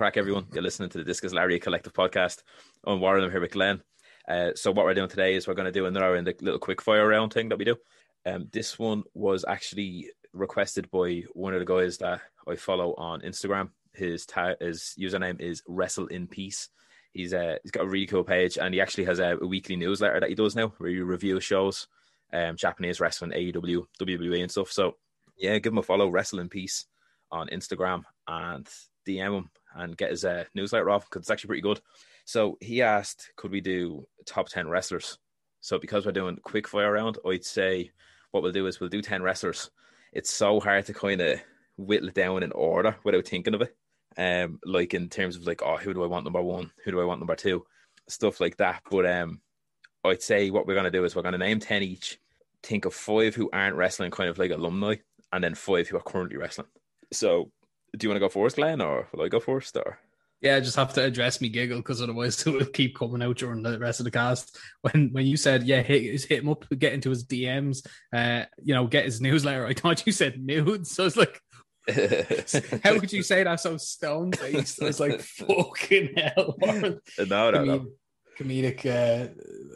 Crack, everyone? You're listening to the Discus Lariat Collective podcast. I'm Warren. I'm here with Glenn. Uh, so what we're doing today is we're going to do another in the little quick fire round thing that we do. Um, this one was actually requested by one of the guys that I follow on Instagram. His ta- his username is Wrestle in Peace. He's uh, he's got a really cool page, and he actually has a, a weekly newsletter that he does now, where he reviews shows, um, Japanese wrestling, AEW, WWE, and stuff. So yeah, give him a follow, Wrestle in Peace, on Instagram, and DM him and get his uh, newsletter off because it's actually pretty good. So he asked, could we do top 10 wrestlers? So because we're doing quick fire round, I'd say what we'll do is we'll do 10 wrestlers. It's so hard to kind of whittle it down in order without thinking of it. Um, like in terms of like, oh, who do I want number one? Who do I want number two? Stuff like that. But um, I'd say what we're going to do is we're going to name 10 each, think of five who aren't wrestling, kind of like alumni, and then five who are currently wrestling. So do you want to go first, Glenn, or will I go first? Or yeah, I just have to address me giggle because otherwise it will keep coming out during the rest of the cast. When when you said yeah, hit, hit him up, get into his DMs, uh, you know, get his newsletter. I thought you said nudes, so it's like. How could you say that so stone faced? It's like fucking hell. no, no, no. Comedic, uh,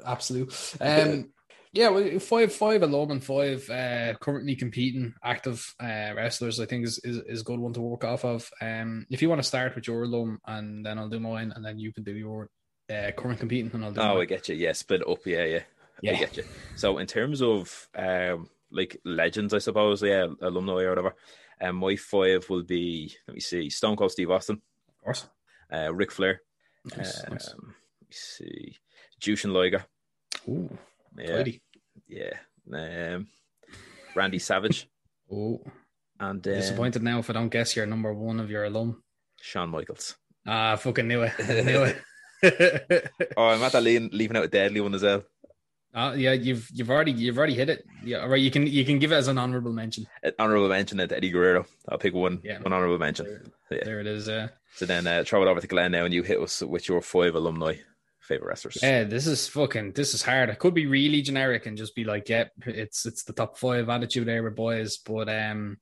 absolute. Um, yeah, well, five five alum and five uh, currently competing active uh, wrestlers, I think is, is is a good one to work off of. Um, if you want to start with your alum, and then I'll do mine, and then you can do your uh, current competing, and I'll do. Oh, mine. I get you. Yeah, split up. Yeah, yeah, Yeah. I get you. So in terms of um, like legends, I suppose, yeah, alumni or whatever. Um, my five will be let me see, Stone Cold Steve Austin, of course. uh, Ric Flair, Nice, um, nice. let me see, Jushin Liger, Ooh, yeah, tidy. yeah, um, Randy Savage, Oh, and um, disappointed now if I don't guess your number one of your alum. Shawn Michaels. Ah, I fucking knew it. Knew it. Oh, I'm at that leaving, leaving out a deadly one as well. Ah, yeah, you've you've already you've already hit it. Yeah, all right. You can you can give it as an honorable mention. Uh, Honorable mention at Eddie Guerrero. I'll pick one. Yeah. One honorable mention. There, Yeah. there it is. Uh, So then uh, throw it over to Glenn now, and you hit us with your five alumni favorite wrestlers. yeah, this is fucking this is hard. I could be really generic and just be like, yeah, it's it's the top five attitude era boys, but um.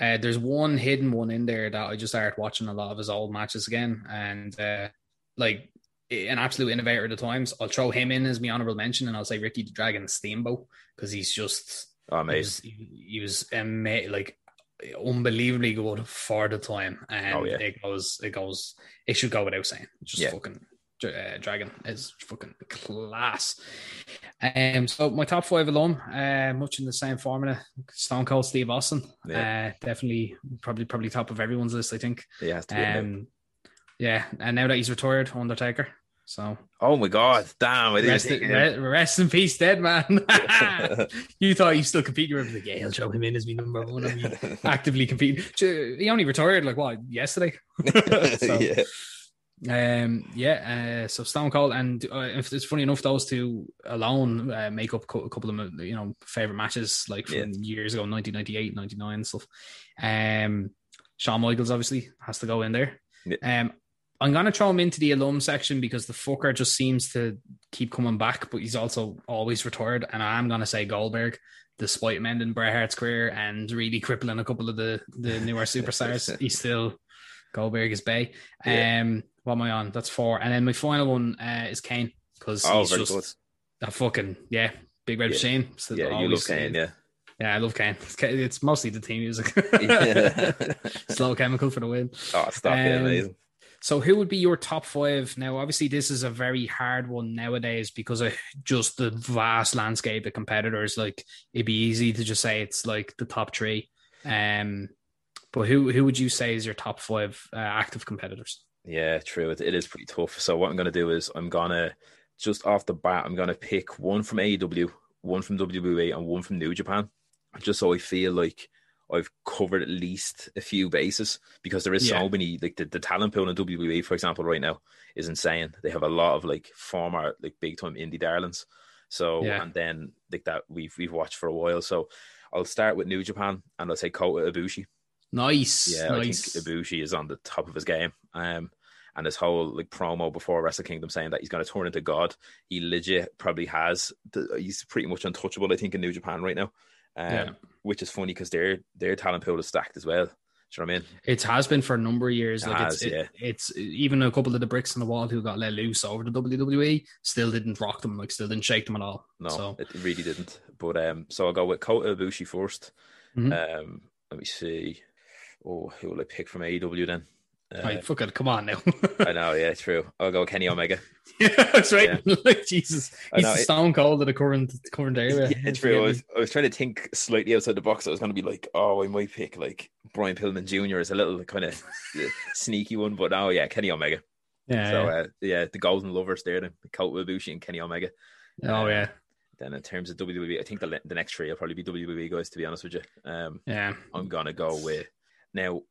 Uh, there's one hidden one in there that I just started watching a lot of his old matches again, and uh, like an absolute innovator at the times. I'll throw him in as my honorable mention, and I'll say Ricky the Dragon Oh, Steamboat because he's just he amazing. was, he, he was ama- like unbelievably good for the time, and Oh, yeah. it goes, it goes, it should go without saying. Just Yeah. fucking uh, Dragon is fucking class. Um, so my top five alone, uh, much in the same formula. Stone Cold Steve Austin, Yeah. uh, definitely, probably, probably top of everyone's list. I think. Yeah. has to be. Um, yeah, and now that he's retired, Undertaker. So oh my god! Damn! I didn't rest, in, re- rest in peace, dead man. you thought you still compete? You were like, yeah, he'll throw him in as me number one. I mean, actively competing. He only retired like what yesterday. So, yeah. Um, yeah. Uh, so Stone Cold and uh, it's funny enough, those two alone uh, make up co- a couple of you know favorite matches like from Yeah. years ago, 1998, 99 and stuff. Um, Shawn Michaels obviously has to go in there. Um, I'm gonna throw him into the alum section because the fucker just seems to keep coming back, but he's also always retired. And I'm gonna say Goldberg, despite mending ending Bret Hart's career and really crippling a couple of the the newer superstars, he's still Goldberg is Bay. Yeah. Um, what am I on? That's four. And then my final one uh, is Kane because Oh, he's very just good. a fucking yeah, big red Yeah. machine. So Yeah, you love Kane. Yeah. yeah, I love Kane. It's, it's mostly the team music. Yeah. Slow chemical for the win. Oh, stop! yeah, Um, amazing. So, who would be your top five? Now, obviously, this is a very hard one nowadays because of just the vast landscape of competitors. Like, it'd be easy to just say it's like the top three. Um, But who who would you say is your top five uh, active competitors? Yeah, true. It, it is pretty tough. So what I'm going to do is I'm going to just off the bat, I'm going to pick one from AEW, one from WWE, and one from New Japan, just so I feel like I've covered at least a few bases because there is yeah. so many like the, the talent pool in WWE, for example, right now is insane. They have a lot of like former like big time indie darlings. So yeah. and then like that we've we've watched for a while. So I'll start with New Japan and I'll say Kota Ibushi. Nice. Yeah, nice. I think Ibushi is on the top of his game. Um and his whole like promo before Wrestle Kingdom saying that he's going to turn into God, he legit probably has. He's pretty much untouchable, I think, in New Japan right now. Um, yeah. Which is funny because their their talent pool is stacked as well. Do you know what I mean? It has been for a number of years. It like has, it's, yeah. it's even a couple of the bricks in the wall who got let loose over the WWE still didn't rock them, like still didn't shake them at all. No, so. it really didn't. But um, so I'll go with Kota Ibushi 1st mm-hmm. Um, let me see. Oh, who will I pick from AEW then? Uh, right, fuck it, come on now. I know, yeah, true. I'll go Kenny Omega. yeah, that's right. Yeah. like Jesus, he's know, stone cold at the current current area. Yeah, it's true. I was, I was trying to think slightly outside the box. I was going to be like, oh, I might pick like Brian Pillman Jr. as a little kind of sneaky one, but oh yeah, Kenny Omega. Yeah. So uh, yeah, the Golden Lovers there, the Kota Ibushi and Kenny Omega. Oh yeah. Then in terms of WWE, I think the the next three will probably be WWE guys. To be honest with you, um, yeah, I'm gonna go with now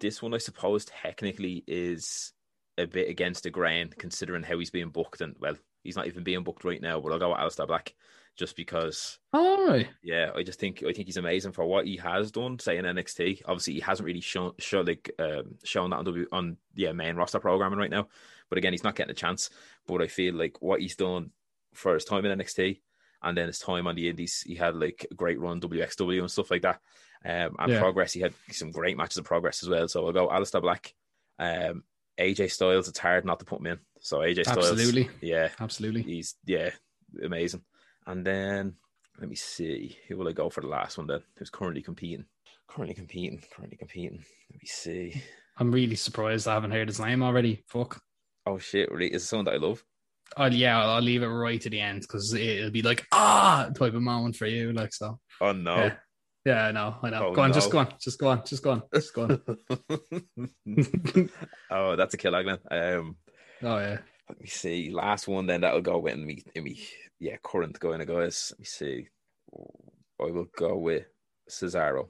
this one, I suppose, technically is a bit against the grain considering how he's being booked. And well, he's not even being booked right now, but I'll go with Aleister Black just because. All right. Yeah, I just think I think he's amazing for what he has done. Say in NXT, obviously he hasn't really shown show like um, shown that on the on yeah main roster programming right now. But again, he's not getting a chance. But I feel like what he's done for his time in NXT and then his time on the Indies, he had like a great run WXW and stuff like that. Um, and yeah. progress, he had some great matches of progress as well. So I'll go Aleister Black. Um, AJ Styles, it's hard not to put him in. So AJ Styles, absolutely, yeah, absolutely, he's yeah, amazing. And then let me see, who will I go for the last one then? Who's currently competing? Currently competing, currently competing. Let me see. I'm really surprised I haven't heard his name already. Fuck. Oh shit! Really? Is it someone that I love? Oh yeah, I'll leave it right to the end because it'll be like ah type of moment for you, like so. Oh no. Yeah. Yeah, I know, I know. Oh, go on, no. just go on, just go on, just go on, just go on. oh, that's a killer, Glenn. Um, oh yeah. Let me see. Last one, then that'll go with me. me, yeah, current going to guys. Let me see. I will go with Cesaro.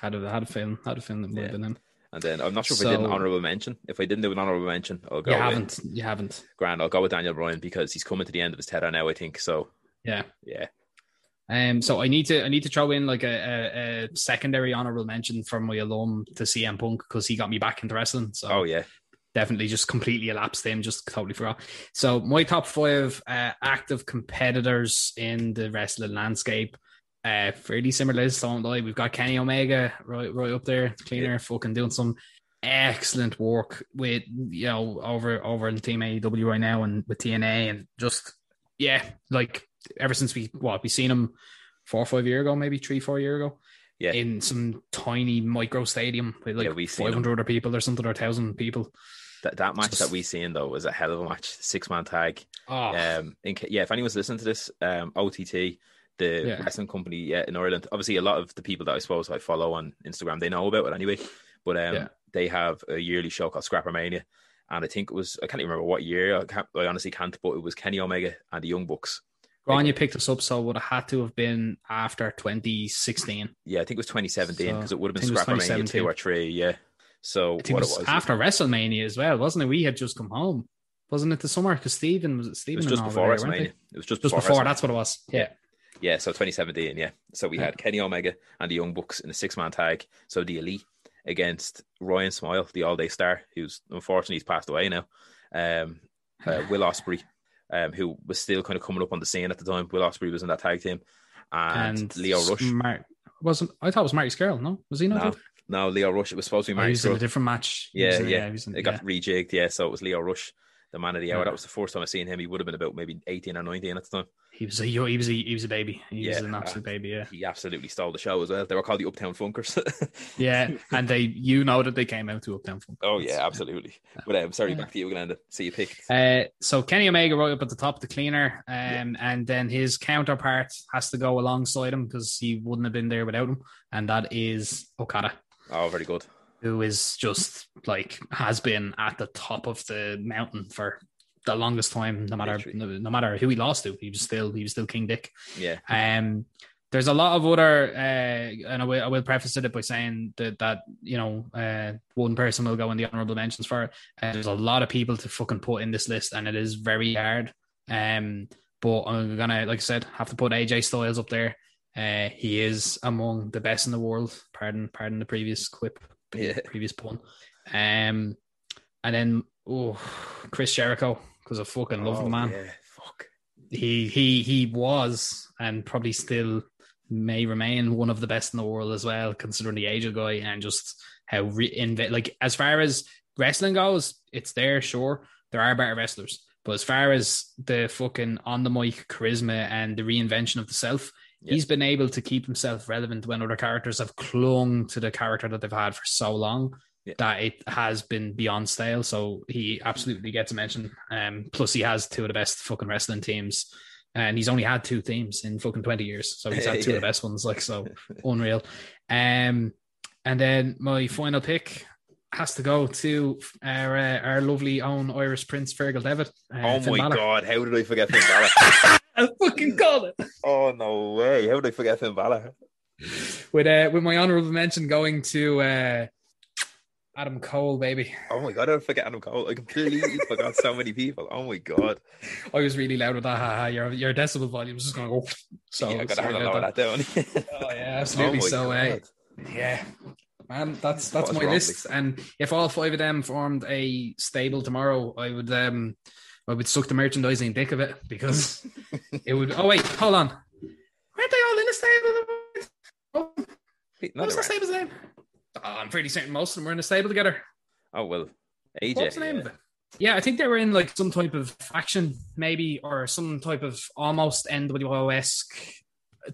How did how did film? How did film that yeah. been him? And then I'm not sure if so, I did an honorable mention. If I didn't do an honorable mention, I'll go. You haven't. You haven't. Grand. I'll go with Daniel Bryan because he's coming to the end of his tether now. I think so. Yeah. Yeah. Um, so I need to I need to throw in like a, a, a secondary honorable mention from my alum to CM Punk because he got me back into wrestling. So oh yeah, definitely just completely elapsed him, just totally forgot. So my top five uh, active competitors in the wrestling landscape, uh, fairly similar list. Don't lie, we've got Kenny Omega right right up there, cleaner, yeah. fucking doing some excellent work with you know over over in Team AEW right now and with TNA and just yeah, like ever since we what we seen him four or five year ago, maybe three four year ago. Yeah, in some tiny micro stadium with like yeah, five hundred other people or something or thousand people. That that match that we seen though was a hell of a match, six man tag. Oh. Um, in, yeah, if anyone's listening to this, um, OTT, the yeah. wrestling company yeah, in Ireland. Obviously, a lot of the people that I suppose I follow on Instagram, they know about it anyway. But um, yeah. they have a yearly show called Scrappermania, and I think it was I can't even remember what year. I, I honestly can't, but it was Kenny Omega and the Young Bucks Grania picked us up, so it would have had to have been after 2016. Yeah, I think it was 2017 because so, it would have been Scrappermania two or three. Yeah. So what it was, it was, after WrestleMania as well, wasn't it? We had just come home, wasn't it? The summer because Stephen was Stephen. It was just before there, WrestleMania. It was just, just before. That's what it was. Yeah. Yeah. So 2017. Yeah. So we had Kenny Omega and the Young Bucks in a six man tag. So the Elite against Ryan Smile, the All Day Star, who's unfortunately he's passed away now. Um, uh, Will Ospreay um, who was still kind of coming up on the scene at the time. Will Ospreay was in that tag team, and, and Lio Rush Mar- wasn't. I thought it was Marty Scurll. No, was he not? No, no, Lio Rush. It was supposed to be Marty. Oh, he was in a different match. Yeah, yeah. in, it got yeah. rejigged. Yeah, so it was Lio Rush the man of the hour. Yeah. That was the first time I seen him. He would have been about maybe eighteen or nineteen at the time. He was a he was a, he was a baby. He yeah, was an absolute uh, baby. Yeah, he absolutely stole the show as well. They were called the Uptown Funkers. yeah, and they you know that they came out to Uptown Funkers. Oh yeah, absolutely. But I'm um, sorry, back to you, Glenda. See you pick. Uh, so Kenny Omega right up at the top, the cleaner, um, yeah. and then his counterpart has to go alongside him because he wouldn't have been there without him, and that is Okada. Oh, very good. Who is just like has been at the top of the mountain for the longest time, no matter no, no, matter who he lost to, he was still he was still King Dick. Yeah. Um there's a lot of other uh, and I will, I will preface it by saying that that you know uh, one person will go in the honorable mentions for it. Uh, there's a lot of people to fucking put in this list and it is very hard. Um but I'm gonna, like I said, have to put AJ Styles up there. Uh, he is among the best in the world. Pardon, pardon the previous clip, yeah. previous pun. Um, and then oh, Chris Jericho because I fucking love oh, the man. Yeah, fuck. He he he was and probably still may remain one of the best in the world as well, considering the age of the guy and just how re- inv- like as far as wrestling goes, it's there. Sure, there are better wrestlers, but as far as the fucking on the mic charisma and the reinvention of the self, yeah. he's been able to keep himself relevant when other characters have clung to the character that they've had for so long yeah. that it has been beyond stale. So he absolutely gets a mention. Um, plus, he has two of the best fucking wrestling teams. And he's only had two themes in fucking 20 years. So he's had two yeah. of the best ones, like so unreal. Um, and then my final pick, has to go to our uh, our lovely own Irish Prince Fergal Devitt. Uh, oh Finn my Balor. god, how did I forget Finn Balor? I fucking called it. Oh no way! How did I forget Finn Balor? With uh, with my honourable mention going to uh, Adam Cole, baby. Oh my god, I don't forget Adam Cole. I completely forgot so many people. Oh my god. I was really loud with that. Ha, ha. Your your decibel volume was just going to go. So yeah, I gotta have to lower that down. oh yeah, absolutely. Oh so uh, yeah, man, that's that's my list. And if all five of them formed a stable tomorrow, I would um I would suck the merchandising dick of it because it would. Oh wait, hold on. Aren't they all in a stable? Oh, what's the stable's name? Oh, I'm pretty certain most of them were in a stable together. Oh well, AJ. What's the name yeah. of it? Yeah, I think they were in like some type of faction, maybe, or some type of almost NWO esque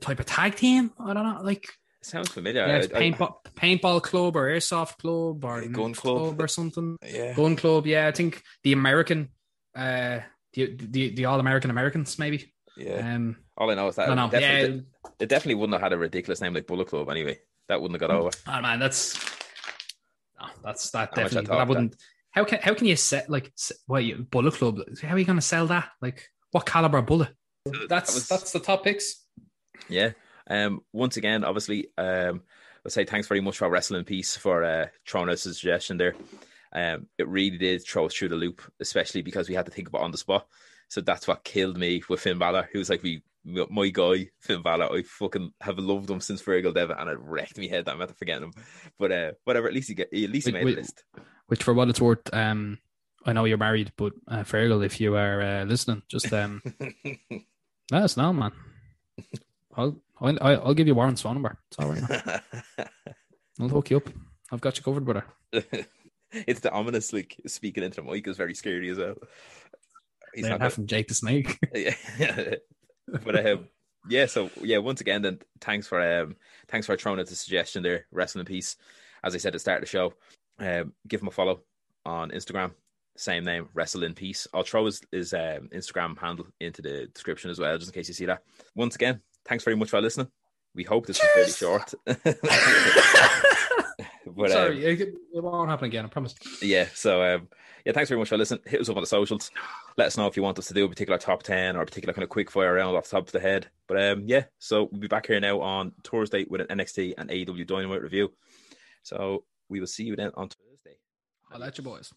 type of tag team. I don't know, like sounds familiar. Yeah, paintball, paintball club or airsoft club or gun club. club. or something. Yeah, gun club. Yeah, I think the American, uh, the the, the All American Americans maybe. Yeah. Um, All I know is that no, definitely, yeah. it definitely wouldn't have had a ridiculous name like Bullet Club anyway. That wouldn't have got over. Oh man, that's no, that's that how definitely. I wouldn't. That. How can how can you set like what you Bullet Club? How are you going to sell that? Like what caliber bullet? That's that was, that's the top picks. Yeah. Um, once again, obviously, um, let's say thanks very much for our Wrestle in Peace for uh, throwing us a suggestion there. Um, it really did throw us through the loop, especially because we had to think about on the spot. So that's what killed me with Finn Balor, who's like we my guy Finn Balor. I fucking have loved him since Fergal Devitt, and it wrecked me head that I'm to forget him. But uh, whatever, at least he get at least he made which, the list. Which, for what it's worth, um, I know you're married, but uh, Fergal, if you are uh, listening, just um, let us know, man. I'll I'll, I'll give you Warren's phone number. It's all right. I'll hook you up. I've got you covered, brother. it's the ominous like speaking into the mic is very scary as well. He's not having Jake the Snake. yeah, but um, yeah. So yeah, once again, then thanks for um, thanks for throwing out the suggestion there. Wrestle in Peace. as I said at the start of the show. Um, give him a follow on Instagram. Same name, Wrestle in Peace. I'll throw his, his um, Instagram handle into the description as well, just in case you see that. Once again, thanks very much for listening. We hope this Cheers. was fairly short. but, Sorry, um, it, won't happen again. I promise. Yeah. So, um, yeah, thanks very much for listening. Hit us up on the socials. Let us know if you want us to do a particular top ten or a particular kind of quick fire round off the top of the head. But um, yeah, so we'll be back here now on Thursday with an NXT and AEW Dynamite review. So we will see you then on Thursday. I'll let you boys.